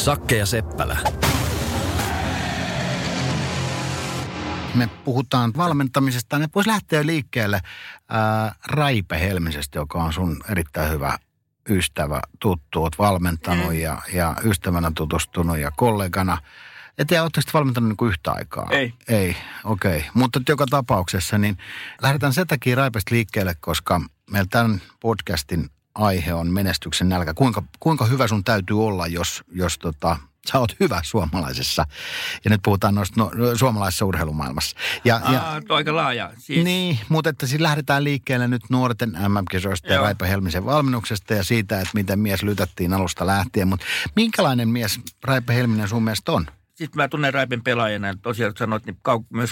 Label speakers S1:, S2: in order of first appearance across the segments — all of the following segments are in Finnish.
S1: Sakke ja Seppälä.
S2: Me puhutaan valmentamisesta. Ne voisi lähteä liikkeelle ää, Raipe Helmisestä, joka on sun erittäin hyvä ystävä, tuttu. Oot valmentanut ja, ja ystävänä tutustunut ja kollegana. Et ootteko te valmentanut niin kuin yhtä aikaa?
S3: Ei.
S2: Ei, okei. Okay. Mutta joka tapauksessa, niin lähdetään sen takia Raipesta liikkeelle, koska meillä tämän podcastin aihe on menestyksen nälkä. Kuinka, kuinka hyvä sun täytyy olla, jos, jos tota, sä oot hyvä suomalaisessa. Ja nyt puhutaan noista no, suomalaisessa urheilumaailmassa. Ja, ja,
S3: Aa, tuo aika laaja. Siis,
S2: niin, mutta että siis lähdetään liikkeelle nyt nuorten MM-kisoista ja
S3: Joo.
S2: Raipe Helmisen valmennuksesta ja siitä, että miten mies lytättiin alusta lähtien. Mutta minkälainen mies Raipe Helminen sun mielestä on?
S3: Sitten mä tunnen Raipen pelaajana, tosiaan sanoit, niin kau- myös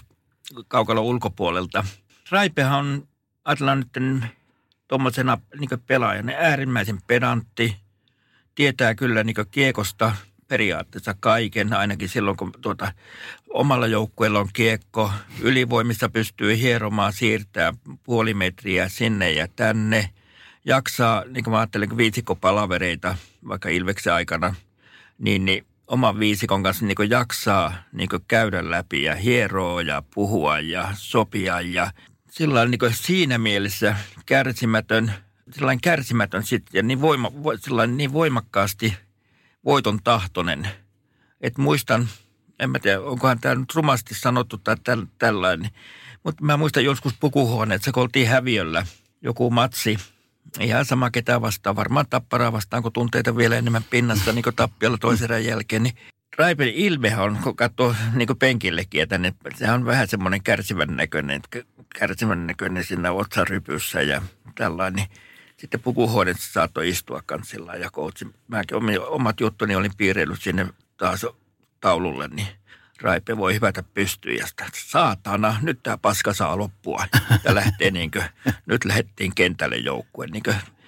S3: kaukalon ulkopuolelta. Raipehan on, ajatellaan nyt tuommoisena niin pelaajana, äärimmäisen pedantti, tietää kyllä niin kiekosta periaatteessa kaiken, ainakin silloin kun tuota, omalla joukkueella on kiekko, ylivoimissa pystyy hieromaan, siirtää puoli metriä sinne ja tänne, jaksaa, niin kuin mä ajattelen, viisikkopalavereita vaikka Ilveksen aikana, niin, niin oman viisikon kanssa niin jaksaa niin käydä läpi ja hieroa ja puhua ja sopia ja sillä niin siinä mielessä kärsimätön, sellainen kärsimätön sit, ja niin, voima, vo, sellainen niin voimakkaasti voiton tahtoinen. Et muistan, en mä tiedä, onkohan tämä nyt rumasti sanottu tai täl, tällainen, mutta mä muistan joskus pukuhuoneessa, kun oltiin häviöllä joku matsi, ihan sama ketä vastaan, varmaan tapparaa vastaan, kun tunteita vielä enemmän pinnassa niin tappiolla toisen jälkeen, niin Raipen ilmehän on, kun katsoo niin penkillekin, että ne, se on vähän semmoinen kärsivän näköinen, kärsivän näköinen siinä otsarypyssä ja tällainen. Niin sitten pukuhuoneessa saattoi istua kansilla ja koutsi. Mäkin omat juttuni olin piirreillyt sinne taas taululle, niin Raipe voi hyvätä pystyyn ja sitä, saatana, nyt tämä paska saa loppua. Ja lähtee niin kuin, nyt lähdettiin kentälle joukkueen. Niin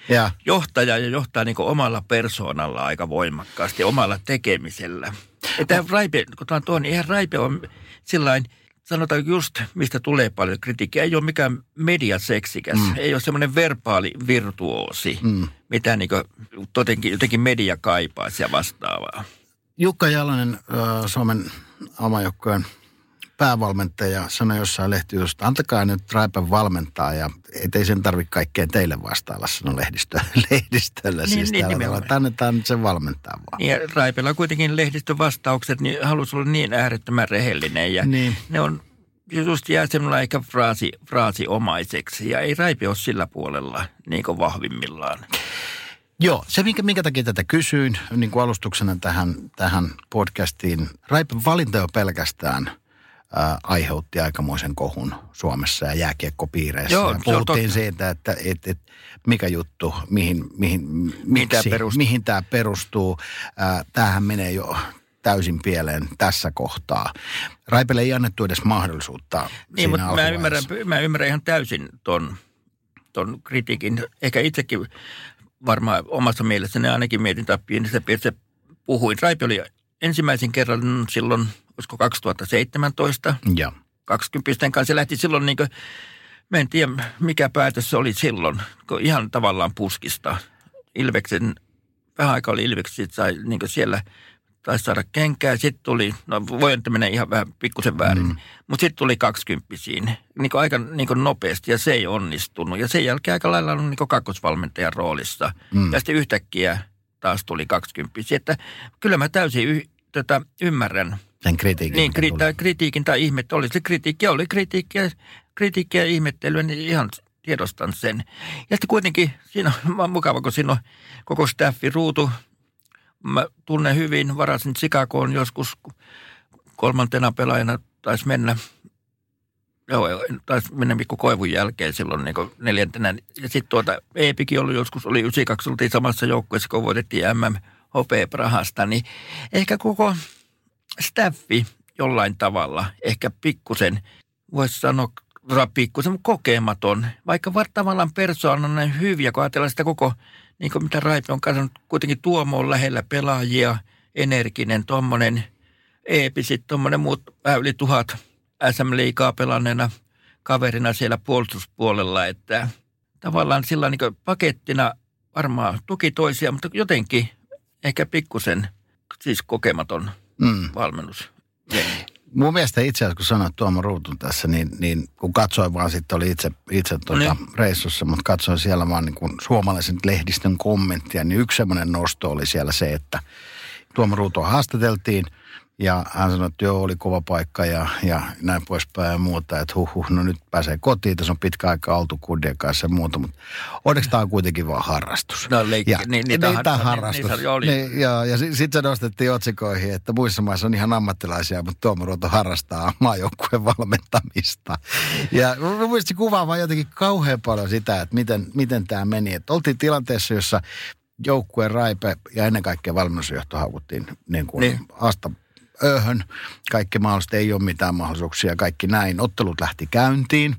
S2: Ja.
S3: johtaja ja johtaa niin omalla persoonalla aika voimakkaasti, omalla tekemisellä. Että Raipe, kun tämä on tuo, niin eihän Raipe on sillain, sanotaan just, mistä tulee paljon kritiikkiä. Ei ole mikään mediaseksikäs, mm. ei ole semmoinen verbaali virtuoosi, mm. mitä niin jotenkin, jotenkin media kaipaisi ja vastaavaa.
S2: Jukka Jalonen, Suomen amajoukkojen päävalmentaja, sanoi jossain lehtijutusta, antakaa nyt Raipen valmentaa ja ettei sen tarvitse kaikkeen teille vastailla, sanoi lehdistö, lehdistöllä.
S3: Niin,
S2: siis
S3: niin, nimenomaan.
S2: tavalla, annetaan nyt sen valmentaa vaan.
S3: Niin, ja Raipella kuitenkin lehdistön vastaukset, niin halusi olla niin äärettömän rehellinen. Ja
S2: Niin.
S3: ne on just jää semmoinen aika fraasi, fraasiomaiseksi. Ja ei Raipe ole sillä puolella niin kuin vahvimmillaan.
S2: Joo, se minkä, minkä takia tätä kysyin niin kuin alustuksena tähän, tähän podcastiin. Raipen valinta jo pelkästään ää, aiheutti aikamoisen kohun Suomessa ja jääkiekkopiireissä.
S3: Joo,
S2: ja puhuttiin siitä, että et, et, mikä juttu, mihin, mihin, miksi,
S3: perustuu.
S2: mihin tämä perustuu. Ää, tämähän menee jo täysin pieleen tässä kohtaa. Raipelle ei annettu edes mahdollisuutta
S3: Niin, mutta mä ymmärrän, mä ymmärrän ihan täysin ton, ton kritiikin. Ehkä itsekin varmaan omassa mielessäni ainakin mietin tai pienessä piirissä puhuin. Raipe oli ensimmäisen kerran silloin, olisiko 2017,
S2: Ja.
S3: 20 kanssa. Se lähti silloin niin kuin, mä en tiedä mikä päätös se oli silloin, kun ihan tavallaan puskista. Ilveksen, vähän aikaa oli Ilveksi, sai niin siellä taisi saada kenkää. Sitten tuli, no voi nyt mennä ihan vähän pikkusen väärin, mm. mutta sitten tuli 20 niin aika niin nopeasti ja se ei onnistunut. Ja sen jälkeen aika lailla on niin kakkosvalmentajan roolissa. Mm. Ja sitten yhtäkkiä taas tuli 20 Että kyllä mä täysin y- tätä ymmärrän
S2: Sen kritiikin.
S3: niin, kri-
S2: tuli.
S3: tai kritiikin tai ihmettä. Oli se kritiikki, oli kritiikkiä, kritiikkiä ja ihmettelyä, niin ihan tiedostan sen. Ja sitten kuitenkin siinä on mukava, kun siinä on koko staffi ruutu. Mä tunnen hyvin, varasin Chicagoon joskus kolmantena pelaajana taisi mennä. Joo, taisi mennä Mikko Koivun jälkeen silloin niin neljäntenä. Ja sitten tuota, Eepikin oli joskus, oli 92, oltiin samassa joukkueessa, kun voitettiin MM hopeaprahasta, niin ehkä koko staffi jollain tavalla, ehkä pikkusen, voisi sanoa pikkusen kokematon, vaikka tavallaan persoonallinen hyviä, kun ajatellaan sitä koko, niin kuin mitä Raipe on katsonut, kuitenkin Tuomo on lähellä pelaajia, energinen, tuommoinen Eepi, sitten tuommoinen muut vähän yli tuhat SM-liikaa pelanneena kaverina siellä puolustuspuolella, että tavallaan sillä niin pakettina varmaan tuki toisia, mutta jotenkin ehkä pikkusen siis kokematon mm. valmennus.
S2: Mun mielestä itse asiassa, kun sanoit Tuomo Ruutun tässä, niin, niin kun katsoin vaan sitten, oli itse, itse tuota niin. reissussa, mutta katsoin siellä vaan niin kuin suomalaisen lehdistön kommenttia, niin yksi semmoinen nosto oli siellä se, että Tuomo Ruutua haastateltiin – ja hän sanoi, että joo, oli kova paikka ja, ja näin poispäin ja muuta. Että huh, huh no nyt pääsee kotiin, tässä on pitkä aika oltu kundien kanssa ja muuta. Mutta onneksi tämä on kuitenkin vaan harrastus.
S3: No leikki,
S2: ja,
S3: niin, niin,
S2: niin tämä harrastus. Niin, niin, niin, ja, ja sitten sit se nostettiin otsikoihin, että muissa maissa on ihan ammattilaisia, mutta Tuomo Ruoto harrastaa maajoukkueen valmentamista. Ja mielestäni kuvaa vaan jotenkin kauhean paljon sitä, että miten, miten tämä meni. Että oltiin tilanteessa, jossa joukkueen raipe ja ennen kaikkea valmennusjohto haukuttiin niin kuin niin. asta öhön. Kaikki mahdollista ei ole mitään mahdollisuuksia, kaikki näin. Ottelut lähti käyntiin.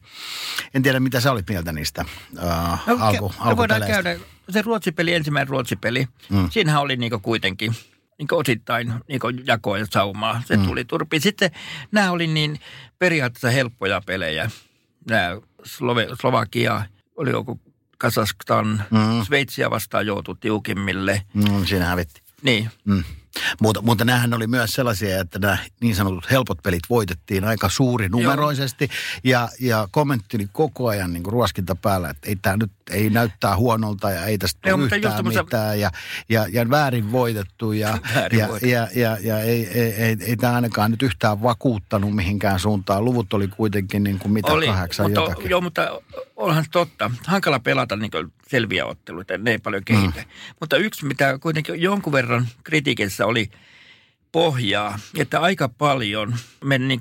S2: En tiedä, mitä sä olit mieltä niistä uh, no, alku,
S3: no, voidaan käydä. Se ruotsipeli, ensimmäinen ruotsipeli, mm. siinähän oli niinku kuitenkin niinku osittain niinku jakoa ja saumaa. Se mm. tuli turpi. Sitten nämä oli niin periaatteessa helppoja pelejä. Nämä Slove- Slovakia, oli joku Kazakstan, mm. Sveitsiä vastaan joutui tiukimmille.
S2: Mm, siinä hävitti.
S3: Niin. Mm.
S2: Mutta, mutta nämähän oli myös sellaisia, että nämä niin sanotut helpot pelit voitettiin aika suuri numeroisesti. Ja, ja kommentti oli koko ajan niin kuin ruoskinta päällä, että ei tämä nyt ei näyttää huonolta ja ei tästä tule yhtään mitään. Ja, ja, ja väärin voitettu ja, väärin ja, voitettu. ja, ja, ja ei, ei, ei, ei tämä ainakaan nyt yhtään vakuuttanut mihinkään suuntaan. Luvut oli kuitenkin niin kuin mitä oli, kahdeksan
S3: mutta,
S2: jotakin.
S3: Joo, mutta onhan totta. Hankala pelata niin selviä otteluita, ne ei paljon kehitä. Mm. Mutta yksi, mitä kuitenkin jonkun verran kritiikissä oli pohjaa, että aika paljon me niin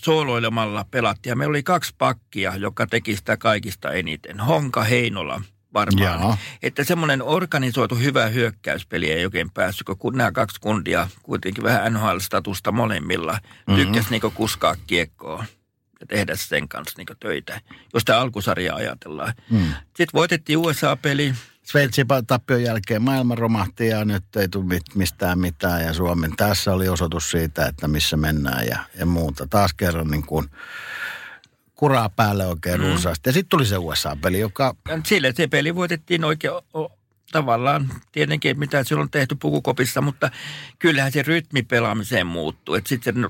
S3: sooloilemalla pelattiin. Ja meillä oli kaksi pakkia, joka teki sitä kaikista eniten. Honka Heinola varmaan. Jaa. Että semmoinen organisoitu hyvä hyökkäyspeli ei oikein päässyt, kun nämä kaksi kundia kuitenkin vähän NHL-statusta molemmilla mm-hmm. tykkäsi niin kuskaa kiekkoa tehdä sen kanssa niin töitä, jos sitä alkusarjaa ajatellaan. Mm. Sitten voitettiin USA-peli.
S2: Sveitsin tappion jälkeen maailma romahti ja nyt ei tule mistään mitään ja Suomen tässä oli osoitus siitä, että missä mennään ja, ja muuta. Taas kerran niin kuin kuraa päälle oikein mm. runsaasti. Ja sitten tuli se USA-peli, joka...
S3: Sille se peli voitettiin oikein tavallaan tietenkin, mitä silloin on tehty pukukopissa, mutta kyllähän se rytmi pelaamiseen muuttuu. Että sitten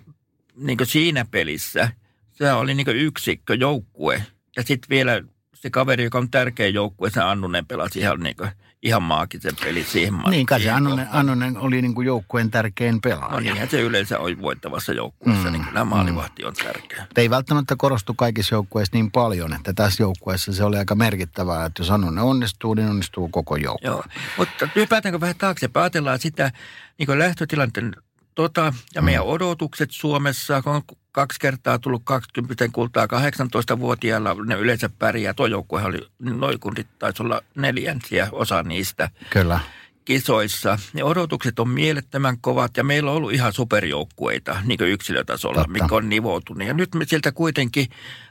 S3: niin siinä pelissä – se oli niin yksikkö, joukkue. Ja sitten vielä se kaveri, joka on tärkeä joukkue, se Annunen pelasi ihan, niin kuin, ihan maagisen peli siihen
S2: Niin, kai se Annunen, Annunen oli niin kuin joukkueen tärkein pelaaja.
S3: No niinhän se yleensä on voittavassa joukkueessa, mm. niin kyllä maalivahti mm. on tärkeä.
S2: Ei välttämättä korostu kaikissa joukkueissa niin paljon, että tässä joukkueessa se oli aika merkittävää, että jos Annunen onnistuu, niin onnistuu koko joukkue.
S3: Joo, mutta hypätäänkö vähän taakse, ajatellaan sitä niin lähtötilanteen tota, ja meidän mm. odotukset Suomessa, kun on kaksi kertaa tullut 20 kultaa 18-vuotiailla, ne yleensä pärjää. Tuo joukkue oli, noin kundit taisi olla neljänsiä osa niistä.
S2: Kyllä
S3: kisoissa. Ne odotukset on mielettömän kovat ja meillä on ollut ihan superjoukkueita niin kuin yksilötasolla, Totta. mikä on nivoutunut. Ja nyt me sieltä kuitenkin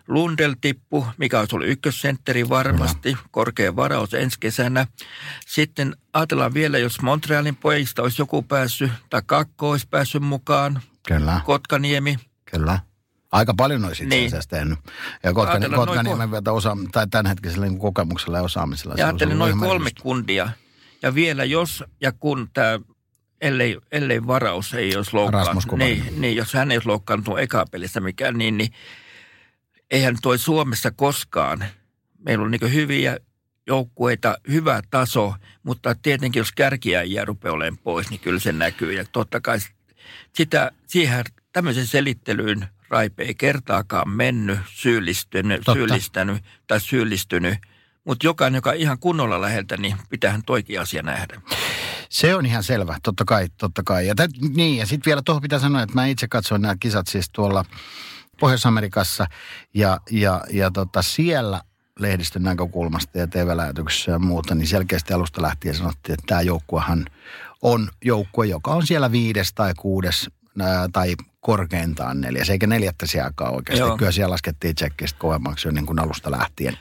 S3: Lundel tippu, mikä olisi ollut ykkössentteri varmasti, Kyllä. korkea varaus ensi kesänä. Sitten ajatellaan vielä, jos Montrealin pojista olisi joku päässyt, tai Kakko olisi päässyt mukaan.
S2: Kyllä.
S3: Kotkaniemi.
S2: Kyllä. Aika paljon olisi itse niin. asiassa tehnyt. Ja Kotkani, Kotkaniemen vielä osa, tai tämänhetkisellä niin kokemuksella ja osaamisella.
S3: Ja ajattelin noin kolme kundia – ja vielä jos ja kun tämä, ellei, ellei varaus ei olisi loukkaantunut, niin, niin, jos hän ei olisi loukkaantunut eka pelissä mikään, niin, niin eihän toi Suomessa koskaan. Meillä on niin hyviä joukkueita, hyvä taso, mutta tietenkin jos jää rupeaa olemaan pois, niin kyllä se näkyy. Ja totta kai sitä, siihen tämmöisen selittelyyn Raipe ei kertaakaan mennyt, syyllistynyt, syyllistänyt tai syyllistynyt – mutta jokainen, joka ihan kunnolla läheltä, niin pitäähän toikin asia nähdä.
S2: Se on ihan selvä, totta kai, totta kai. Ja, niin, ja sitten vielä tuohon pitää sanoa, että mä itse katsoin nämä kisat siis tuolla Pohjois-Amerikassa ja, ja, ja tota, siellä lehdistön näkökulmasta ja TV-lähetyksessä ja muuta, niin selkeästi alusta lähtien sanottiin, että tämä joukkuehan on joukkue, joka on siellä viides tai kuudes ää, tai korkeintaan neljäs, eikä neljättä sijakaan oikeasti.
S3: Joo.
S2: Kyllä siellä laskettiin tsekkistä kovemmaksi jo niin kuin alusta lähtien.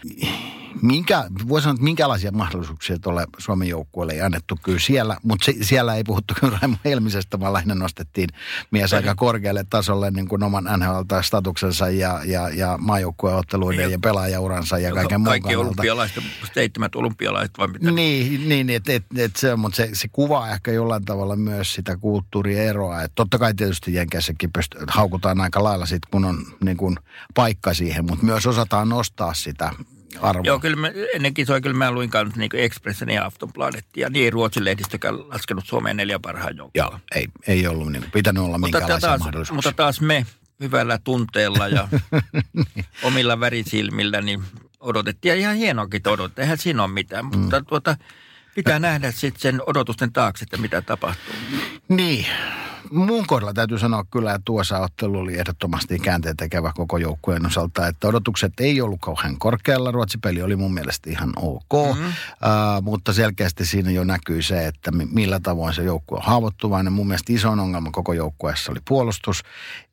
S2: Minkä, voi sanoa, että minkälaisia mahdollisuuksia tuolle Suomen joukkueelle ei annettu kyllä siellä, mutta se, siellä ei puhuttu kyllä Raimo Helmisestä, vaan lähinnä nostettiin mies aika korkealle tasolle niin kuin oman NHL-statuksensa ja, ja, ja maajoukkueotteluiden ja,
S3: Ja-
S2: pelaajauransa ja kaiken muun
S3: Kaikki olympialaiset, seitsemät olympialaiset vai mitä?
S2: Niin, niin et, et, et se, on, mutta se, se kuvaa ehkä jollain tavalla myös sitä kulttuurieroa. Et totta kai tietysti Jenkeissäkin pyst- haukutaan aika lailla sit, kun on niin kun, paikka siihen, mutta myös osataan nostaa sitä arvoa.
S3: Joo, kyllä mä, ennen kisoja kyllä mä luin kanssa niin Expressen ja Aftonbladettia. Niin ei Ruotsin lehdistökään laskenut Suomeen neljä parhaan joukkoa.
S2: Joo, ei, ei ollut niin, pitänyt olla
S3: Mutta
S2: minkäänlaisia
S3: taas,
S2: mahdollisuuksia.
S3: mutta taas me hyvällä tunteella ja omilla värisilmillä niin odotettiin. Ja ihan hienoakin odotettiin, eihän siinä ole mitään.
S2: Mm.
S3: Mutta tuota, pitää nähdä sitten sen odotusten taakse, että mitä tapahtuu.
S2: Niin. Mun kohdalla täytyy sanoa kyllä, että USA-ottelu oli ehdottomasti käänteen tekevä koko joukkueen osalta, että odotukset ei ollut kauhean korkealla. Ruotsi-peli oli mun mielestä ihan ok, mm-hmm. uh, mutta selkeästi siinä jo näkyy se, että mi- millä tavoin se joukkue on haavoittuvainen. Mun mielestä isoin ongelma koko joukkueessa oli puolustus,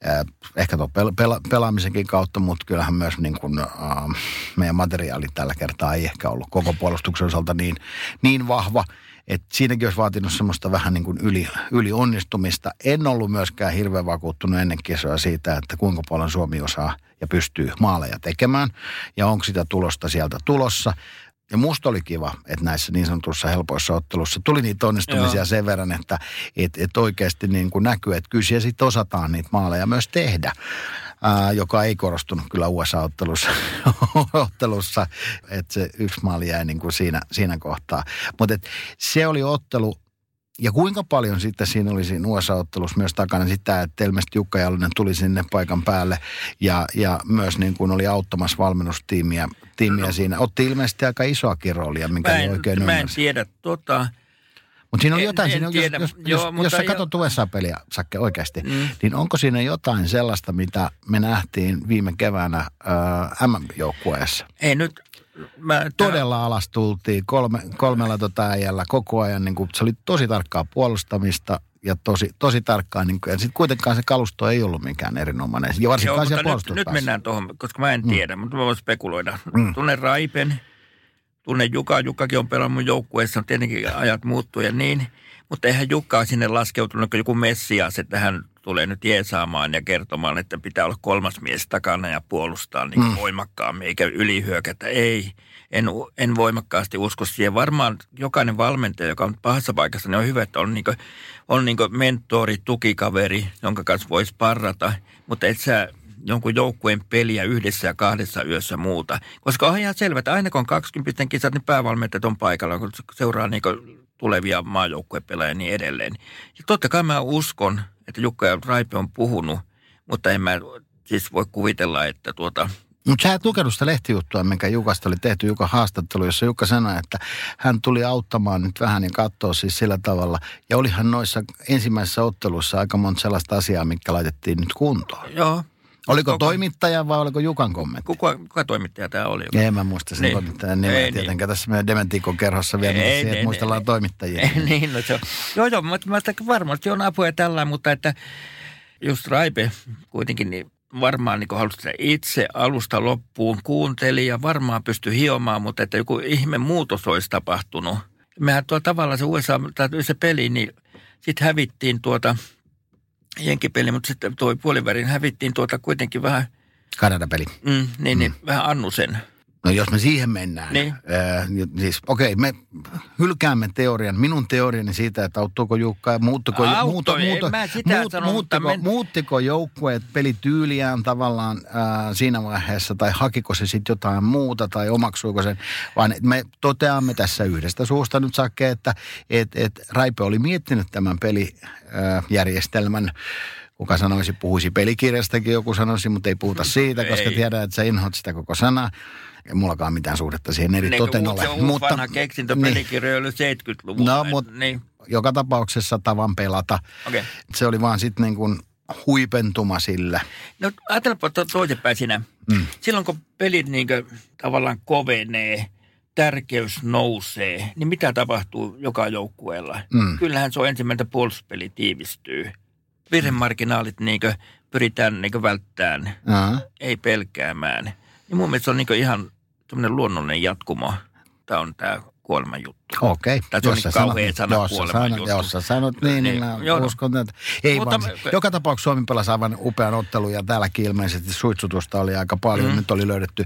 S2: uh, ehkä tuo pel- pela- pelaamisenkin kautta, mutta kyllähän myös niin kuin, uh, meidän materiaali tällä kertaa ei ehkä ollut koko puolustuksen osalta niin, niin vahva. Et siinäkin olisi vaatinut semmoista vähän niin kuin yli, yli onnistumista. En ollut myöskään hirveän vakuuttunut ennen kisoja siitä, että kuinka paljon Suomi osaa ja pystyy maaleja tekemään. Ja onko sitä tulosta sieltä tulossa. Ja musta oli kiva, että näissä niin sanotussa helpoissa ottelussa tuli niitä onnistumisia
S3: Joo.
S2: sen verran, että et, et oikeasti niin kuin näkyy, että kyllä siellä sitten osataan niitä maaleja myös tehdä. Ää, joka ei korostunut kyllä USA-ottelussa, ottelussa, että se yksi maali jäi niin kuin siinä, siinä kohtaa. Mutta se oli ottelu, ja kuinka paljon sitten siinä oli siinä USA-ottelussa myös takana sitä, että ilmeisesti Jukka Jalonen tuli sinne paikan päälle ja, ja myös niin kuin oli auttamassa valmennustiimiä tiimiä no. siinä. Otti ilmeisesti aika isoakin roolia, minkä
S3: Mä en,
S2: oikein
S3: mä en
S2: ymmärsin.
S3: tiedä tota.
S2: Mutta siinä oli
S3: en-
S2: jotain,
S3: en
S2: siinä,
S3: tiedä.
S2: jos, jos,
S3: Joo,
S2: jos,
S3: mutta
S2: jos sä
S3: jo-
S2: katsot USA-peliä, Sakke, oikeasti,
S3: Mm.
S2: mm. niin onko siinä jotain sellaista, mitä me nähtiin viime keväänä äh, MM-joukkueessa?
S3: Ei nyt, mä,
S2: Todella alas tultiin kolme, kolmella tota äijällä koko ajan. Niin kuin, se oli tosi tarkkaa puolustamista ja tosi, tosi tarkkaa. Niin kuin, ja sitten kuitenkaan se kalusto ei ollut mikään erinomainen. Ja varsinkaan
S3: Joo,
S2: siellä
S3: mutta nyt, nyt mennään tuohon, koska mä en tiedä, mutta mä voin spekuloida. Mm. Tunnen Raipen, tunnen Juka. Jukakin on pelannut mun joukkueessa, tietenkin ajat muuttuu ja niin. Mutta eihän Jukka sinne laskeutunut, kun joku Messias, että hän tulee nyt jeesaamaan ja kertomaan, että pitää olla kolmas mies takana ja puolustaa niin mm. voimakkaammin, eikä ylihyökätä. Ei, en, en voimakkaasti usko siihen. Varmaan jokainen valmentaja, joka on pahassa paikassa, niin on hyvä, että on, niin on niin mentori, tukikaveri, jonka kanssa voisi parrata. Mutta et sä jonkun joukkueen peliä yhdessä ja kahdessa yössä muuta. Koska on ihan selvä, että aina kun on 20 kisat, niin päävalmentajat on paikalla, kun seuraa niin tulevia maajoukkuepelaajia ja niin edelleen. Ja totta kai mä uskon, että Jukka ja Raipe on puhunut, mutta en mä siis voi kuvitella, että tuota,
S2: Mutta sä et lukenut sitä lehtijuttua, minkä Jukasta oli tehty Juka haastattelu, jossa Jukka sanoi, että hän tuli auttamaan nyt vähän ja katsoa siis sillä tavalla. Ja olihan noissa ensimmäisissä otteluissa aika monta sellaista asiaa, mikä laitettiin nyt kuntoon.
S3: joo.
S2: Oliko
S3: Koko-
S2: toimittaja vai oliko Jukan kommentti?
S3: Kuka, kuka toimittaja tämä oli?
S2: En mä muista sen
S3: Niin.
S2: toimittajan nimeä
S3: Ei
S2: ei,
S3: niin.
S2: tietenkään. Tässä meidän Dementikon kerhossa vielä
S3: Ei,
S2: ei, siihen,
S3: ei,
S2: että muistellaan
S3: ei,
S2: toimittajia.
S3: Ei, niin, no se on. Joo, joo, mutta mä varmasti on apua ja tällä, mutta että just Raipe kuitenkin niin varmaan niin halusi sitä itse alusta loppuun kuunteli ja varmaan pystyi hiomaan, mutta että joku ihme muutos olisi tapahtunut. Mehän tuolla tavalla se USA, tai se peli, niin sitten hävittiin tuota jenkipeli, mutta sitten tuo puolivärin hävittiin tuota kuitenkin vähän,
S2: Kanada-peli.
S3: mm, niin, niin, vähän Annusen.
S2: No jos me siihen mennään.
S3: Niin.
S2: Ää, siis okei, me hylkäämme teorian. Minun teoriani siitä, että auttuuko Jukka ja muuttuko,
S3: Auttoi, en mä sitä sanonut,
S2: muuttiko,
S3: men-
S2: muuttiko joukkueet pelityyliään tavallaan ää, siinä vaiheessa, tai hakiko se sitten jotain muuta, tai omaksuiko sen, vaan me toteamme tässä yhdestä suusta nyt Sakke, että et, et Raipe oli miettinyt tämän pelijärjestelmän, kuka sanoisi, puhuisi pelikirjastakin, joku sanoisi, mutta ei puhuta siitä, koska
S3: Ei.
S2: tiedän, että sä inhoat sitä koko sanaa. Ei mullakaan mitään suhdetta siihen eri
S3: Niin,
S2: toten ole.
S3: se on vanha keksintö
S2: niin,
S3: pelikirjoja oli 70-luvulla.
S2: No,
S3: Et
S2: mut-
S3: Niin,
S2: joka tapauksessa tavan pelata.
S3: Okay.
S2: Se oli vaan sitten niin kuin huipentuma sille.
S3: No ajatellaanpa to- toisinpäin siinä. Mm. Silloin kun pelit niin tavallaan kovenee, tärkeys nousee, niin mitä tapahtuu joka joukkueella?
S2: Mm.
S3: Kyllähän se on ensimmäinen puolustuspeli tiivistyy. Virhemarginaalit niin pyritään niin välttämään,
S2: Aa.
S3: ei pelkäämään. Niin mun mielestä se on niin ihan tämmöinen luonnollinen jatkumo. Tämä on tämä kuoleman juttu.
S2: Okei.
S3: Tai se on niin
S2: sä
S3: kauhea
S2: sanot-
S3: sana
S2: jos sä
S3: kuoleman
S2: sanot-
S3: juttu.
S2: Jos sä sanot niin, niin
S3: Niin, joo.
S2: uskon, että... Ei
S3: Mutta
S2: vaan,
S3: mä-
S2: joka tapauksessa Suomi pelasi aivan upean ottelun ja täälläkin ilmeisesti suitsutusta oli aika paljon.
S3: Mm.
S2: Nyt oli löydetty,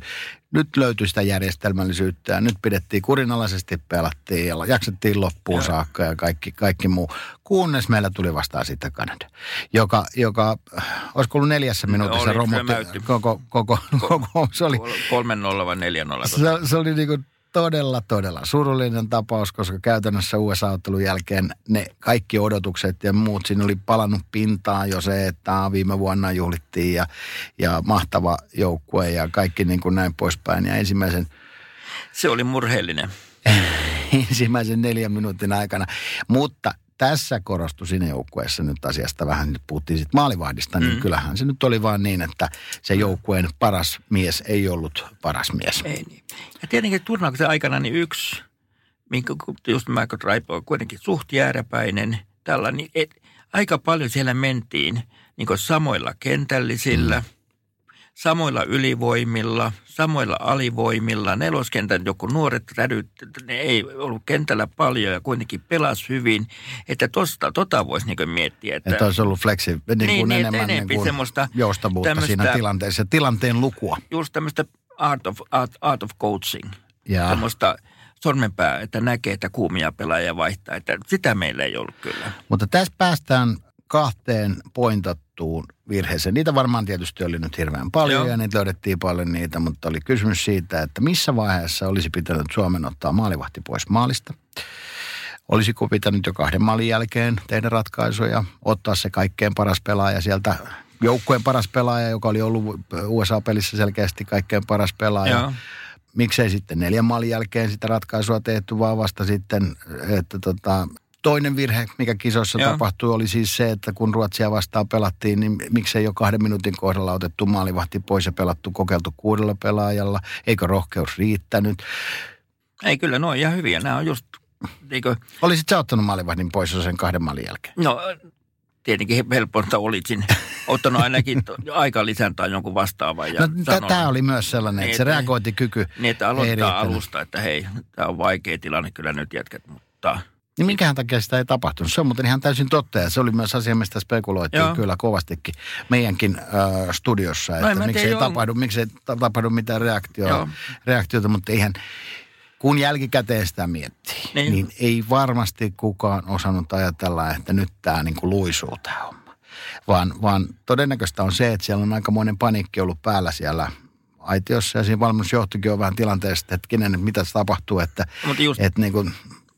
S2: nyt löytyi sitä järjestelmällisyyttä ja nyt pidettiin kurinalaisesti, pelattiin ja jaksettiin loppuun
S3: Joo.
S2: saakka ja kaikki, kaikki muu. Kunnes meillä tuli vastaan sitten Kanada, joka, joka äh, olisiko ollut neljässä minuutissa
S3: oli, se
S2: romutti
S3: mäytti.
S2: koko, koko, koko, se oli,
S3: Kol- 3-0 vai 4-0.
S2: se, se oli niinku todella, todella surullinen tapaus, koska käytännössä USA-ottelun jälkeen ne kaikki odotukset ja muut, siinä oli palannut pintaan jo se, että viime vuonna juhlittiin ja, ja mahtava joukkue ja kaikki niin kuin näin poispäin. Ja ensimmäisen,
S3: Se oli murheellinen.
S2: ensimmäisen neljän minuutin aikana. Mutta tässä korostui siinä joukkueessa nyt asiasta vähän, nyt puhuttiin sitten maalivahdista, niin
S3: Mm.
S2: kyllähän se nyt oli vaan niin, että se joukkueen paras mies ei ollut paras mies.
S3: Ei niin. Ja tietenkin turnauksen aikana niin yksi, minkä just Michael Raipo on kuitenkin suht jääräpäinen, tällainen, niin et, aika paljon siellä mentiin niin samoilla kentällisillä, mm. Samoilla ylivoimilla, samoilla alivoimilla. Neloskentän joku nuoret rädyt, ne ei ollut kentällä paljon ja kuitenkin pelas hyvin. Että tosta, tota voisi niin miettiä. Että,
S2: Että olisi ollut flexi, niin kuin
S3: Niin, niin,
S2: enemmän niin kuin
S3: semmoista
S2: joustavuutta siinä tilanteessa, tilanteen lukua.
S3: just tämmöistä art of, art, art of coaching.
S2: Ja
S3: semmoista sormenpää, että näkee, että kuumia pelaajia vaihtaa. Että sitä meillä ei ollut kyllä.
S2: Mutta tässä päästään kahteen pointattuun virheeseen. Niitä varmaan tietysti oli nyt hirveän paljon
S3: Joo.
S2: ja niitä löydettiin paljon niitä, mutta oli kysymys siitä, että missä vaiheessa olisi pitänyt Suomen ottaa maalivahti pois maalista. Olisiko pitänyt jo kahden maalin jälkeen tehdä ratkaisuja, ottaa se kaikkein paras pelaaja sieltä, joukkueen paras pelaaja, joka oli ollut USA-pelissä selkeästi kaikkein paras pelaaja.
S3: Joo.
S2: miksei sitten neljän maalin jälkeen sitä ratkaisua tehty, vaan vasta sitten, että tota, toinen virhe, mikä kisoissa
S3: Joo.
S2: tapahtui, oli siis se, että kun Ruotsia vastaan pelattiin, niin miksei jo kahden minuutin kohdalla otettu maalivahti pois ja pelattu, kokeiltu kuudella pelaajalla, eikö rohkeus riittänyt.
S3: Ei kyllä, ne on ihan hyviä. Nämä on just, eikö,
S2: Olisit sä ottanut maalivahdin pois sen kahden maalin jälkeen?
S3: no tietenkin helpointa olisin ottanut ainakin to- aikalisän tai jonkun vastaavan. Ja
S2: No, tämä oli myös sellainen,
S3: Niin,
S2: että se
S3: että-
S2: reagointikyky
S3: Niin, että aloittaa alusta, että hei, tämä on vaikea tilanne kyllä nyt jätkät, mutta
S2: Niin minkähän takia sitä ei tapahtunut? Se on muuten ihan täysin totta ja se oli myös asia, mistä spekuloitiin
S3: Joo.
S2: kyllä kovastikin meidänkin äh, studiossa,
S3: en
S2: että
S3: mä
S2: miksi ei, tapahdu, miksi ei ta- tapahdu mitään reaktio, reaktiota, mutta eihän, kun jälkikäteen sitä miettii, niin.
S3: Niin.
S2: ei varmasti kukaan osannut ajatella, että nyt tämä niin kuin luisuu tämä homma. Vaan, vaan todennäköistä on se, että siellä on aikamoinen paniikki ollut päällä siellä aitiossa ja siinä valmennusjohtokin on vähän tilanteesta, että että mitä tapahtuu, että,
S3: Mutta just,
S2: että niin kuin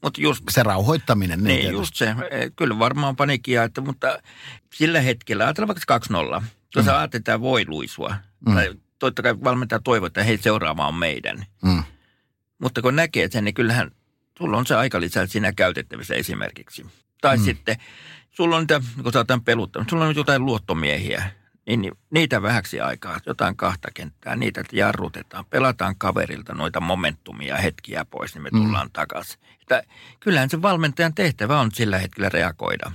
S3: mutta just
S2: se rauhoittaminen.
S3: Niin,
S2: tietysti.
S3: just se. Eh, Kyllä varmaan paniikkia, että, mutta sillä hetkellä, ajatellaan vaikka 2-0, jos mm. ajattelee, että tämä voi luisua,
S2: Mm.
S3: tai totta kai valmentaja toivoo, että hei seuraava on meidän.
S2: Mm.
S3: Mutta kun näkee sen, niin kyllähän sulla on se aikalisä siinä käytettävissä esimerkiksi. Tai
S2: Mm.
S3: sitten sulla on niitä, kun sä oot peluttanut, sulla on jotain luottomiehiä, niin niin niitä vähäksi aikaa, jotain kahta kenttää, niitä jarrutetaan, pelataan kaverilta noita momentumia hetkiä pois, niin me
S2: Mm.
S3: tullaan takaisin. Että kyllähän se valmentajan tehtävä on sillä hetkellä reagoida.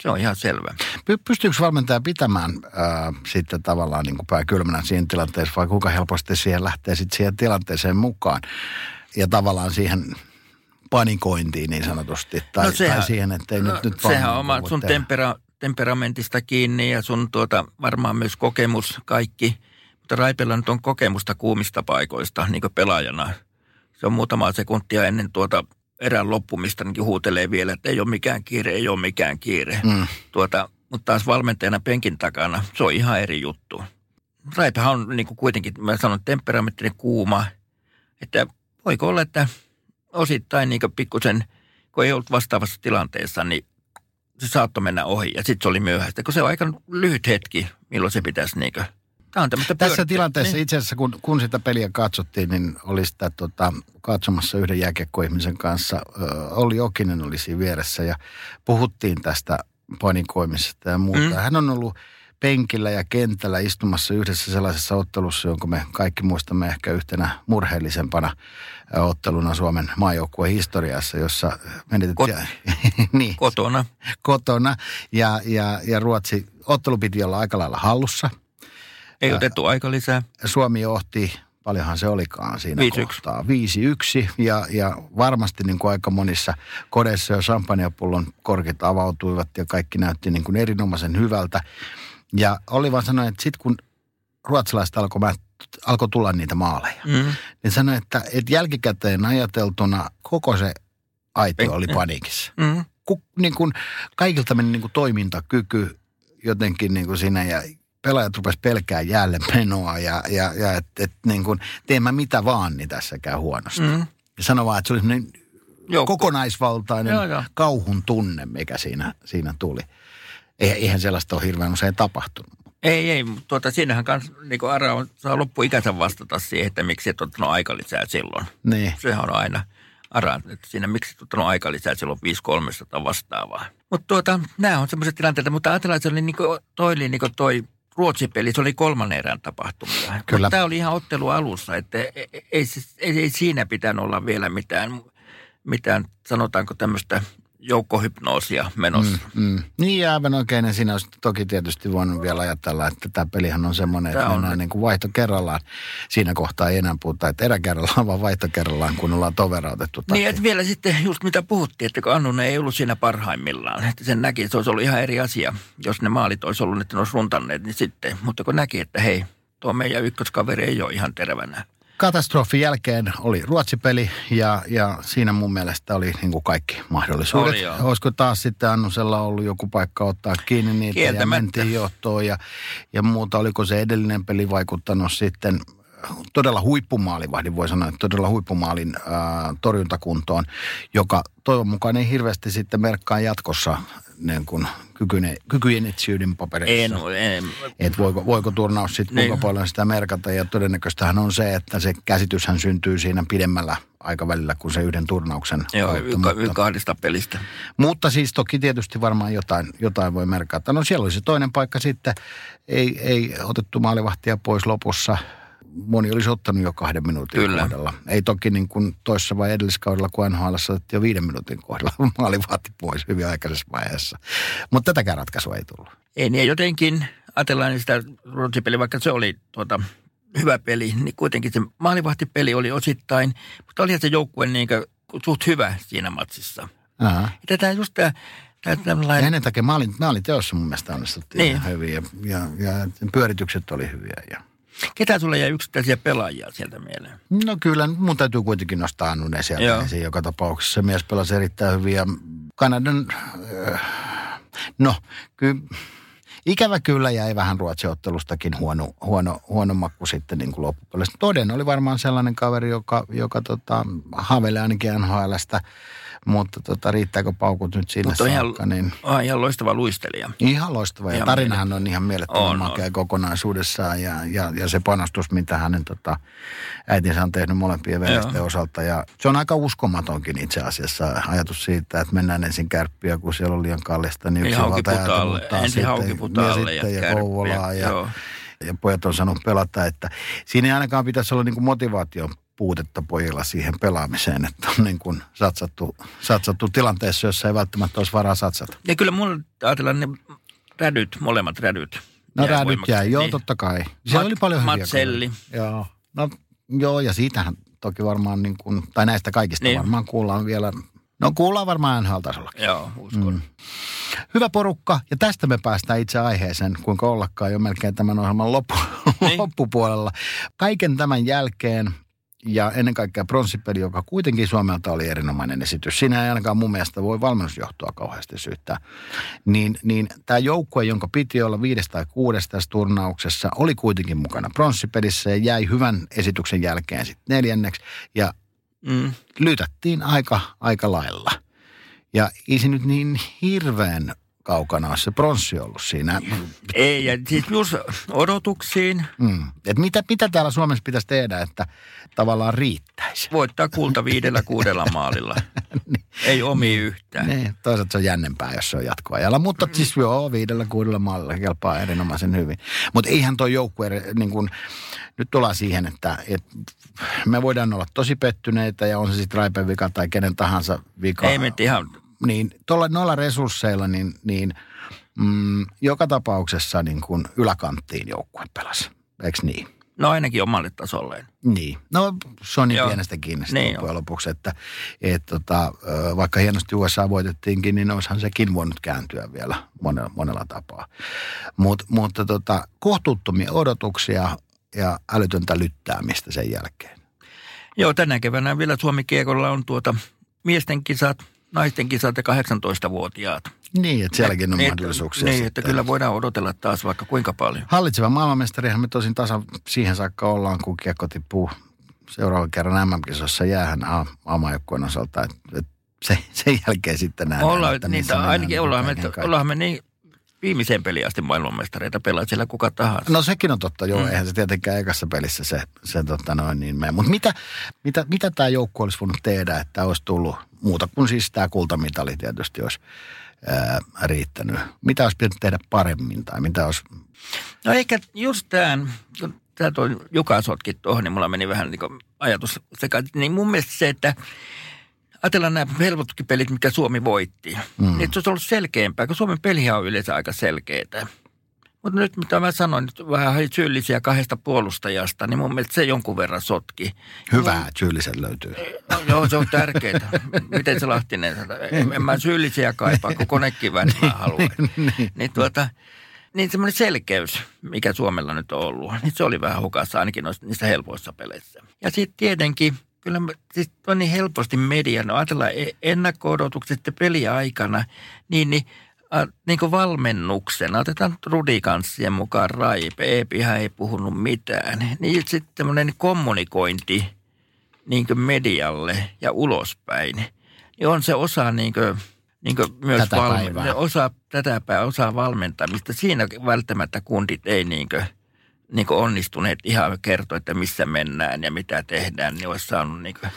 S3: Se on ihan selvä.
S2: Py- Pystyykö valmentaja pitämään ää, sitten tavallaan niin kuin pää kylmänä siinä tilanteessa vai kuinka helposti siihen lähtee sitten siihen tilanteeseen mukaan ja tavallaan siihen panikointiin niin sanotusti tai,
S3: No
S2: tai
S3: sehän-
S2: siihen, että ei
S3: no,
S2: nyt, nyt
S3: Sehän on oma sun tempera, temperamentista kiinni ja sun tuota, varmaan myös kokemus kaikki. Mutta Raipella nyt on kokemusta kuumista paikoista niin pelaajana. Se on muutama sekuntia ennen tuota erään loppumista niin huutelee vielä, että ei ole mikään kiire, ei ole mikään kiire.
S2: Mm.
S3: Tuota, mutta taas valmentajana penkin takana, se on ihan eri juttu. Raipehan on niin kuin kuitenkin, mä sanon, temperamenttinen kuuma. Että voiko olla, että osittain niin pikkusen, kun ei ollut vastaavassa tilanteessa, niin se saattoi mennä ohi ja sitten se oli myöhäistä, kun se on aika lyhyt hetki, milloin se pitäisi niin kuin, Tämä on
S2: Tässä tilanteessa
S3: Niin.
S2: itse asiassa, kun, kun sitä peliä katsottiin, niin oli sitä tota, katsomassa yhden jääkiekkoihmisen kanssa. Ö, Olli Okinen oli siinä vieressä ja puhuttiin tästä panikoimisesta ja muuta.
S3: Mm.
S2: Hän on ollut penkillä ja kentällä istumassa yhdessä sellaisessa ottelussa, jonka me kaikki muistamme ehkä yhtenä murheellisempana otteluna Suomen maajoukkueen historiassa, jossa menetettiin...
S3: Kot- niin, kotona.
S2: Kotona. Ja, ja, ja Ruotsi, ottelu piti olla aika lailla hallussa.
S3: Ei otettu aika lisää.
S2: Suomi johti paljonhan se olikaan siinä
S3: 5-1.
S2: kohtaa. 5-1 ja, ja varmasti niin kuin aika monissa kodeissa jo champagnepullon korkit avautuivat ja kaikki näytti niin kuin erinomaisen hyvältä. Ja oli vaan sanoa, että sitten kun ruotsalaiset alkoi alkoi tulla niitä maaleja, mm. niin sanoi, että, että jälkikäteen ajateltuna koko se aitio oli paniikissa. Mm. Ku, niin kuin, kaikilta meni niin kuin toimintakyky jotenkin niin kuin siinä ja pelaajat rupesivat pelkää jälleen menoa ja, ja, ja että et, niin kuin, teen mä mitä vaan, niin tässä käy huonosti. Mm. Ja sano vaan, että se oli semmoinen kokonaisvaltainen joo, joo. kauhun tunne, mikä siinä, siinä tuli. Eihän sellaista ole hirveän usein tapahtunut.
S3: Ei, ei, mutta tuota, siinähän kans, niin kuin Ara on, saa loppuikänsä vastata siihen, että miksi et ottanut aikalisää silloin.
S2: Niin.
S3: Sehän on aina Ara, että siinä miksi et ottanut aikalisää silloin 5 tai vastaavaa. Mutta tuota, nämä on semmoiset tilanteet, mutta ajatellaan, että se oli niin kuin, toi, oli niin kuin toi Ruotsin-peli, se oli kolmannen erän tapahtumia. Kyllä. Tämä oli ihan ottelu alussa, että ei, ei, ei, ei siinä pitänyt olla vielä mitään, mitään sanotaanko tämmöistä joukkohypnoosia menossa. Mm, mm.
S2: Niin aivan oikein. Ja siinä olisi toki tietysti voinut vielä ajatella, että tämä pelihan on semmoinen, että tämä mennään on. niin kuin vaihto kerrallaan. Siinä kohtaa ei enää puhuta, että erä kerrallaan, vaan vaihto kerrallaan, kun ollaan toverautettu.
S3: Takia. Niin, että vielä sitten just mitä puhuttiin, että kun Annunen ei ollut siinä parhaimmillaan. Että sen näki, että se olisi ollut ihan eri asia, jos ne maalit olisi ollut, että ne olisi runtanneet, niin sitten. Mutta kun näki, että hei, tuo meidän ykköskaveri ei ole ihan tervänä
S2: katastrofin jälkeen oli Ruotsipeli ja, ja siinä mun mielestä oli niin kuin kaikki mahdollisuudet. Oli Olisiko taas sitten Annusella ollut joku paikka ottaa kiinni niitä ja mentiin johtoon ja, ja muuta. Oliko se edellinen peli vaikuttanut sitten todella huippumaalin, voi sanoa, että todella huippumaalin ää, torjuntakuntoon, joka toivon mukaan ei hirveästi sitten merkkaa jatkossa niin kuin kykyjen, kykyjen etsyyden paperissa.
S3: En, en.
S2: Et voiko, voiko turnaus sitten niin. kuinka paljon sitä merkata ja todennäköistähän on se, että se käsityshän syntyy siinä pidemmällä aikavälillä kuin se yhden turnauksen
S3: Joo, kautta. Joo, kahdesta pelistä.
S2: Mutta siis toki tietysti varmaan jotain, jotain voi merkata. No siellä oli se toinen paikka sitten, ei, ei otettu maalivahtia pois lopussa – moni olisi ottanut jo kahden minuutin Kyllä. kohdalla. Ei toki niin kuin toissa vai edelliskaudella, kun NHL jo viiden minuutin kohdalla. Maali vaati pois hyvin aikaisessa vaiheessa. Mutta tätäkään ratkaisua ei tullut.
S3: Ei niin, jotenkin ajatellaan niin sitä ruotsipeliä, vaikka se oli tuota, hyvä peli, niin kuitenkin se maalivahtipeli oli osittain, mutta oli se joukkue niin kuin, suht hyvä siinä matsissa. Aha. Tätä just tämä
S2: ja ennen takia maalin, maalin teossa mun mielestä onnistuttiin niin. hyvin ja, ja, ja pyöritykset oli hyviä. Ja
S3: Ketä sulle jäi yksittäisiä pelaajia sieltä mieleen?
S2: No kyllä, mun täytyy kuitenkin nostaa Annunen sieltä Joo. esiin joka tapauksessa. Mies pelasi erittäin hyvin ja Kanadan, äh, no kyllä Ikävä kyllä jäi vähän ruotsiottelustakin huono, huono, huono makku sitten niin kuin loppupeleissä. Toden oli varmaan sellainen kaveri, joka, joka tota, haaveilee ainakin NHLstä mutta tota, riittääkö paukut nyt sinne Mutta saakka?
S3: Ihan, niin... ah, ihan loistava luistelija.
S2: Ihan loistava. Ja tarinahan on ihan mielettömän makea on. kokonaisuudessaan. Ja, ja, ja, se panostus, mitä hänen tota, äitinsä on tehnyt molempien veljesten osalta. Ja se on aika uskomatonkin itse asiassa ajatus siitä, että mennään ensin kärppiä, kun siellä on liian kallista. Niin
S3: yksi haukiputaalle. Ensin sitten,
S2: haukiputaalle ja, ja, ja Kouvolaa. Ja, ja pojat on sanonut pelata, että siinä ei ainakaan pitäisi olla niin motivaation puutetta pojilla siihen pelaamiseen, että on niin kuin satsattu, satsattu tilanteessa, jossa ei välttämättä olisi varaa satsata.
S3: Ja kyllä mulla ajatellaan ne rädyt, molemmat rädyt.
S2: No rädyt jäi, joo niin. totta kai.
S3: Siellä Mat, oli paljon hyviä. Matselli.
S2: Joo, no joo ja siitähän toki varmaan niin kuin, tai näistä kaikista niin. varmaan kuullaan vielä, no kuullaan varmaan nhl
S3: Joo, uskon. Mm.
S2: Hyvä porukka, ja tästä me päästään itse aiheeseen, kuinka ollakaan jo melkein tämän ohjelman loppu, niin. loppupuolella. Kaiken tämän jälkeen ja ennen kaikkea pronssipeli, joka kuitenkin Suomelta oli erinomainen esitys. Siinä ei ainakaan mun mielestä voi valmennusjohtoa kauheasti syyttää. Niin, niin tämä joukkue, jonka piti olla viides tai kuudes tässä turnauksessa, oli kuitenkin mukana pronssipelissä ja jäi hyvän esityksen jälkeen sitten neljänneksi. Ja mm. lytättiin aika, aika lailla. Ja ei se nyt niin hirveän kaukana se pronssi ollut siinä.
S3: Ei, ja siis just odotuksiin
S2: Mm. Et mitä, mitä täällä Suomessa pitäisi tehdä, että tavallaan riittäisi?
S3: voittaa kulta viidellä kuudella maalilla. Ei omi yhtään.
S2: Niin, toisaalta se on jännempää, jos se on jatkoajalla. Mutta siis joo, viidellä kuudella maalilla kelpaa erinomaisen hyvin. Mutta eihän tuo joukkue, niin kun, nyt tullaan siihen, että, että me voidaan olla tosi pettyneitä ja on se sitten Raipen vika tai kenen tahansa vika.
S3: Ei mennyt ihan,
S2: Niin tuolla, noilla resursseilla, niin, niin mm, joka tapauksessa niin kun yläkanttiin joukkue pelasi. Eikö niin?
S3: no ainakin omalle tasolleen.
S2: Niin. No se on niin
S3: Joo.
S2: pienestä kiinni
S3: Niin
S2: loppujen lopuksi, että et, tota, vaikka hienosti USA voitettiinkin, niin olisihan sekin voinut kääntyä vielä monella, monella tapaa. Mut, mutta tota, kohtuuttomia odotuksia ja älytöntä lyttäämistä sen jälkeen.
S3: Joo, tänä keväänä vielä Suomi Kiekolla on tuota miesten kisat, naisten kisat ja 18-vuotiaat.
S2: Niin, että sielläkin on
S3: Niin,
S2: mahdollisuuksia.
S3: Niin,
S2: sitten.
S3: että kyllä voididaan odotella taas vaikka kuinka paljon.
S2: Hallitseva maailmanmestarihan me tosin tasan siihen saakka ollaan, kun kiekko tippuu seuraavan kerran MM-kisossa jäähän A- osalta. Et, et se, sen jälkeen sitten nähdään,
S3: Ollaan,
S2: että
S3: niin,
S2: mennään
S3: ainakin ollaan me, ollaan me niin viimeiseen peliin asti maailmanmestareita pelaa siellä kuka tahansa.
S2: No sekin on totta, joo.
S3: Mm.
S2: Eihän se tietenkään ekassa pelissä se, se tota noin niin mene. Mutta mitä, mitä, mitä tämä joukkue olisi voinut tehdä, että olisi tullut muuta kuin siis tämä kultamitali tietysti olisi ää, riittänyt. Mitä olisi pitänyt tehdä paremmin tai mitä olisi...
S3: No ehkä just tämän, kun tämä toi Juka sotki tuohon, niin mulla meni vähän niin ajatus sekaisin. Niin mun mielestä se, että ajatellaan nämä helpotkin pelit, mikä Suomi voitti. Mm. Niin että se olisi ollut selkeämpää, kun Suomen pelihän on yleensä aika selkeää. Mutta nyt mitä mä sanoin, nyt vähän syyllisiä kahdesta puolustajasta, niin mun mielestä se jonkun verran sotki.
S2: Hyvää syylliset löytyy.
S3: No, joo, se on tärkeää. Miten se Lahtinen sanoi? En, en mä syyllisiä kaipaa, kun konekivään mä haluan. niin, tuota, niin semmoinen selkeys, mikä Suomella nyt on ollut, niin se oli vähän hukassa ainakin noissa, niissä helpoissa peleissä. Ja sitten tietenkin, kyllä mä- siis on niin helposti media, no ajatellaan e- ennakko-odotukset peliaikana, niin, niin a, niin kuin valmennuksena, otetaan rudikanssien mukaan Raipe, Eepihän ei puhunut mitään, niin sitten tämmöinen kommunikointi, niin kuin medialle ja ulospäin, niin on se osa niin kuin, niin kuin myös
S2: Tätä
S3: ne osa tätä päivää, osa valmentamista. Siinä välttämättä kundit ei niin kuin, niin onnistuneet ihan kertoa, että missä mennään ja mitä tehdään, niin olisi saanut niin kuin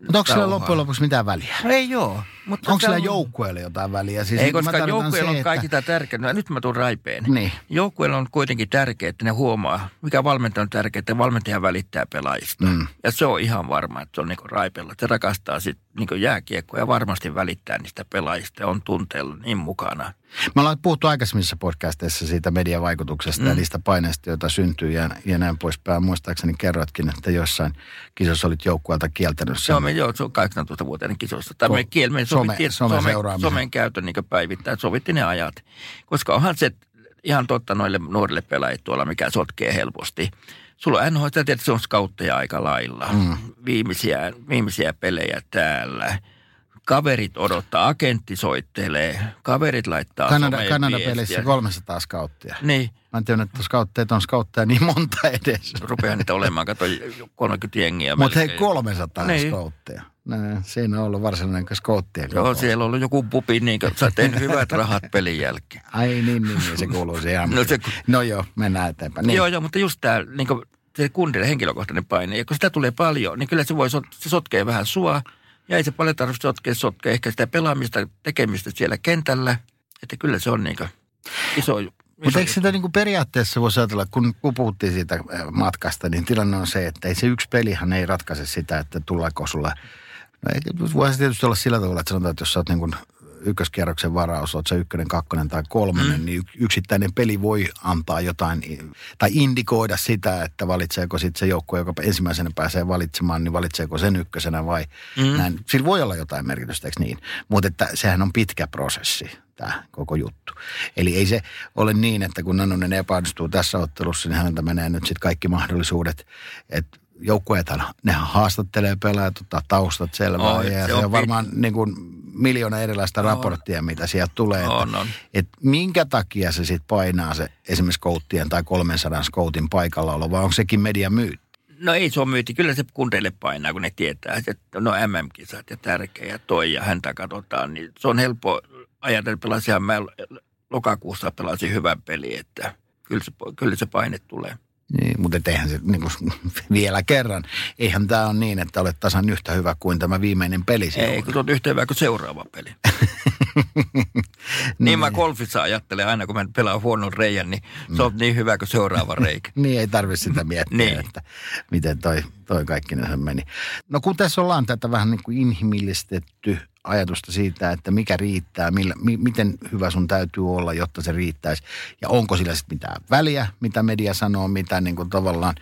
S2: Mutta onko sillä loppujen lopuksi mitään väliä?
S3: No ei joo. Mutta
S2: Onko sillä
S3: on-
S2: joukkueelle jotain väliä? Siis
S3: Ei,
S2: mä
S3: koska joukkueella on kaikista tärkeää. No, nyt mä tuun raipeen.
S2: Niin.
S3: Joukkueella on kuitenkin tärkeää, että ne huomaa, mikä valmentaja on tärkeää, että valmentaja välittää pelaajista.
S2: Mm.
S3: Ja se on ihan varma, että se on niin raipella. Se rakastaa sitten niin jääkiekkoa ja varmasti välittää niistä pelaajista ja on tunteella niin mukana.
S2: Me ollaan puhuttu aikaisemmissa podcasteissa siitä median vaikutuksesta mm. ja niistä paineista, joita syntyy ja, ja näin poispäin. Muistaakseni kerroitkin, että jossain kisossa olit joukkueelta kieltänyt sen.
S3: Se on, me, joo, se on 18-vuotiaiden kisossa. Tai
S2: Ko-
S3: me kiel, me
S2: some-
S3: sovittiin,
S2: some
S3: somen,
S2: seuraamisen.
S3: somen käytön niin päivittäin, sovittiin ne ajat. Koska onhan se ihan totta noille nuorille pelaajille tuolla, mikä sotkee helposti. Sulla on NHL, että se on skautteja aika lailla. Mm. Viimeisiä, viimeisiä pelejä täällä. Kaverit odottaa, agentti soittelee, kaverit laittaa
S2: Kanada, Kanada-pelissä
S3: viestiä.
S2: 300 skauttia.
S3: Niin,
S2: Mä en tiedä, että skautteita on skautteja niin monta edes.
S3: rupeaa niitä olemaan, kato 30 jengiä.
S2: Mutta hei,
S3: melkein.
S2: 300
S3: Niin.
S2: skautteja. No, siinä on ollut varsinainen skauttien
S3: Joo,
S2: kokous.
S3: siellä on ollut joku pupi, niin kuin, sä tehnyt hyvät rahat pelin jälkeen.
S2: Ai niin, niin, niin, se kuuluu siihen.
S3: No se-
S2: no joo, mennään eteenpäin. Niin.
S3: Joo, joo, mutta just tämä niin se kundille henkilökohtainen paine, ja kun sitä tulee paljon, niin kyllä se voi, se sotkee vähän sua, ja ei se paljon tarvitse sotkea, se sotkee ehkä sitä pelaamista, tekemistä siellä kentällä, että kyllä se on niin iso,
S2: Mutta eikö sitä niinku periaatteessa voisi ajatella, kun, kun puhuttiin siitä äh, matkasta, niin tilanne on se, että ei se yksi pelihan ei ratkaise sitä, että tullaanko sulle. No ei, voi se tietysti olla sillä tavalla, että sanotaan, että jos sä oot niin kuin ykköskierroksen varaus, oot sä ykkönen, kakkonen tai kolmonen, mm. niin yk- yksittäinen peli voi antaa jotain tai indikoida sitä, että valitseeko sitten se joukkue, joka ensimmäisenä pääsee valitsemaan, niin valitseeko sen ykkösenä vai mm. näin. Sillä voi olla jotain merkitystä, eikö niin? Mutta että sehän on pitkä prosessi tämä koko juttu. Eli ei se ole niin, että kun Nanonen epäonnistuu tässä ottelussa, niin häneltä menee nyt sitten kaikki mahdollisuudet, että joukkueethan, nehän haastattelee pelaajat, ottaa taustat selvää
S3: On,
S2: ja
S3: se
S2: se on varmaan niin kuin miljoona erilaista raporttia, mitä sieltä tulee.
S3: On,
S2: että,
S3: on.
S2: että minkä takia se sitten painaa se esimerkiksi skouttien tai 300 skoutin paikallaolo, vai onko sekin media myytti?
S3: No ei se on myyti. Kyllä se kundeille painaa, kun ne tietää, että no MM-kisat ja tärkeä ja toi ja häntä katsotaan. Niin se on helppo ajatellen pelasin mä lokakuussa pelasin hyvän peli, että kyllä se, kyllä se paine tulee.
S2: Niin, mutta eihän se niin kuin, vielä kerran, eihän tämä ole niin, että olet tasan yhtä hyvä kuin tämä viimeinen peli.
S3: Ei, kun olet yhtä hyvä kuin seuraava peli. niin, niin mä golfissa ajattelen aina, kun mä pelaan huonon reijän, niin se on niin hyvä kuin seuraava reikä.
S2: niin, ei tarvitse sitä miettiä, niin. että miten toi, toi kaikki meni. No kun tässä ollaan tätä vähän niin kuin inhimillistetty ajatusta siitä, että mikä riittää, millä, mi, miten hyvä sun täytyy olla, jotta se riittäisi. Ja onko sillä sitten mitään väliä, mitä media sanoo, mitä niin kuin tavallaan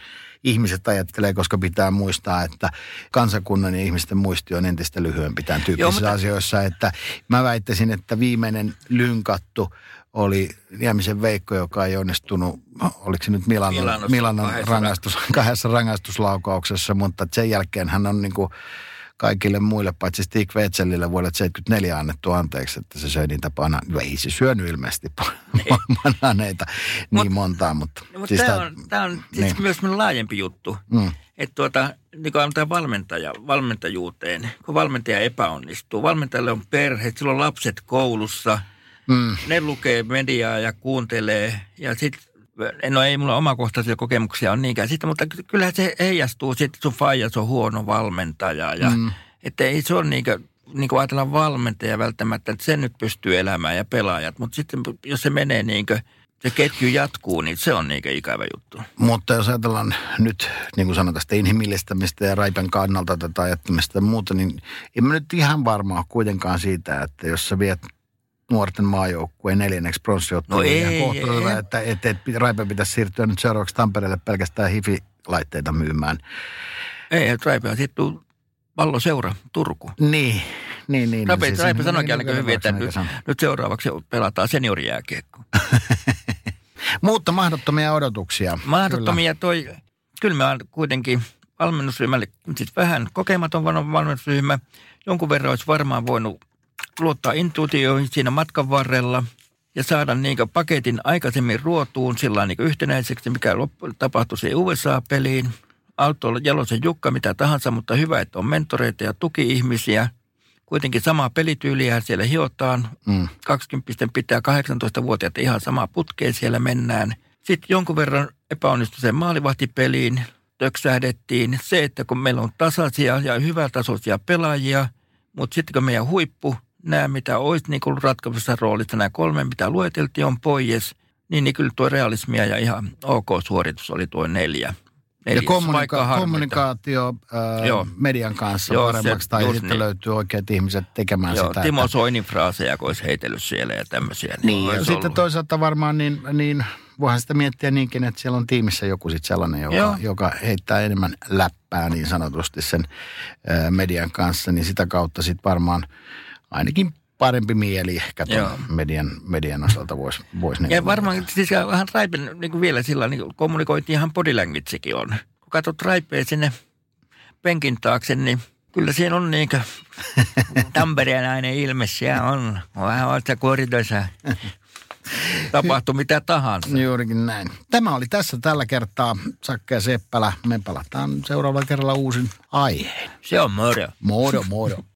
S2: ihmiset ajattelee, koska pitää muistaa, että kansakunnan ja ihmisten muisti on entistä lyhyempi tämän tyyppisissä Joo, mutta... asioissa. Että mä väittäisin, että viimeinen lynkattu oli Niemisen Veikko, joka ei onnistunut, oliko se nyt Milanon, Milanon rangaistus, kahdessa rangaistuslaukauksessa, mutta sen jälkeen hän on niin kuin kaikille muille, paitsi Stig Wetzelille vuodelle 74 annettu anteeksi, että se söi niitä pana... No ei se syönyt ilmeisesti niin. bananeita niin Mut, montaa, mutta...
S3: No, mutta siis tämä on, tämä on siis niin. myös laajempi juttu. Mm. Että tuota, niin kuin tämä valmentaja, valmentajuuteen, kun valmentaja epäonnistuu. Valmentajalle on perhe, sillä on lapset koulussa, mm. ne lukee mediaa ja kuuntelee ja sitten no ei mulla omakohtaisia kokemuksia on niinkään siitä, mutta kyllä se heijastuu sitten, sun faijas on huono valmentaja ja mm. että ei se ole niinkö, niin kuin ajatellaan valmentaja välttämättä, että sen nyt pystyy elämään ja pelaajat, mutta sitten jos se menee niinkö, se ketju jatkuu, niin se on niinkö ikävä juttu.
S2: Mutta jos ajatellaan nyt, niin kuin sanotaan, tästä inhimillistämistä ja raipan kannalta tätä ajattamista ja muuta, niin en mä nyt ihan varmaa kuitenkaan siitä, että jos sä viet nuorten maajoukkueen neljänneksi pronssiotteluun. No ei, ihan ei, että, että, että Raipe pitäisi siirtyä nyt seuraavaksi Tampereelle pelkästään hifi-laitteita myymään.
S3: Ei, että Raipe on sitten palloseura Turku.
S2: Niin, niin, niin.
S3: Raipe, niin, Raipe sanoikin niin, aika niin, hyvin, että nyt, nyt seuraavaksi pelataan seniorijääkiekko.
S2: Mutta mahdottomia odotuksia.
S3: Mahdottomia kyllä. toi, kyllä mä kuitenkin valmennusryhmälle, siis vähän kokematon valmennusryhmä, jonkun verran olisi varmaan voinut luottaa intuitioihin siinä matkan varrella ja saada niin paketin aikaisemmin ruotuun sillä niin yhtenäiseksi, mikä tapahtui se USA-peliin. Autolla Jalosen Jukka, mitä tahansa, mutta hyvä, että on mentoreita ja tuki-ihmisiä. Kuitenkin samaa pelityyliä siellä hiotaan. Mm. 20 pitää 18-vuotiaat ihan samaa putkeen siellä mennään. Sitten jonkun verran epäonnistui sen maalivahtipeliin, töksähdettiin. Se, että kun meillä on tasaisia ja hyvätasoisia pelaajia, mutta sitten kun meidän huippu nämä, mitä olisi niin kuin ratkaisussa roolissa, nämä kolme, mitä lueteltiin, on pois, niin, niin kyllä tuo realismia ja ihan ok suoritus oli tuo neljä.
S2: Neljäs, ja kommunika- kommunikaatio ää, median kanssa Joo, paremmaksi, se, tai sitten niin. löytyy oikeat ihmiset tekemään Joo, sitä.
S3: Timo että... Soinin fraaseja, kun olisi heitellyt siellä ja tämmöisiä.
S2: Niin, niin ja sitten toisaalta varmaan niin, niin voihan sitä miettiä niinkin, että siellä on tiimissä joku sitten sellainen, joka, joka heittää enemmän läppää niin sanotusti sen ää, median kanssa, niin sitä kautta sitten varmaan – ainakin parempi mieli ehkä median, median osalta voisi vois
S3: niin Ja varmaan siis vähän Raipen niin vielä sillä niin kommunikoitiin ihan body languagekin on. Kun katsot Raipea sinne penkin taakse, niin kyllä siinä on niin Tampereen ilme, siellä on. on vähän vasta koridoissa tapahtuu mitä tahansa.
S2: Juurikin näin. Tämä oli tässä tällä kertaa. Sakke ja Seppälä. Me palataan seuraavalla kerralla uusin aiheen.
S3: Se on moro.
S2: Moro, moro.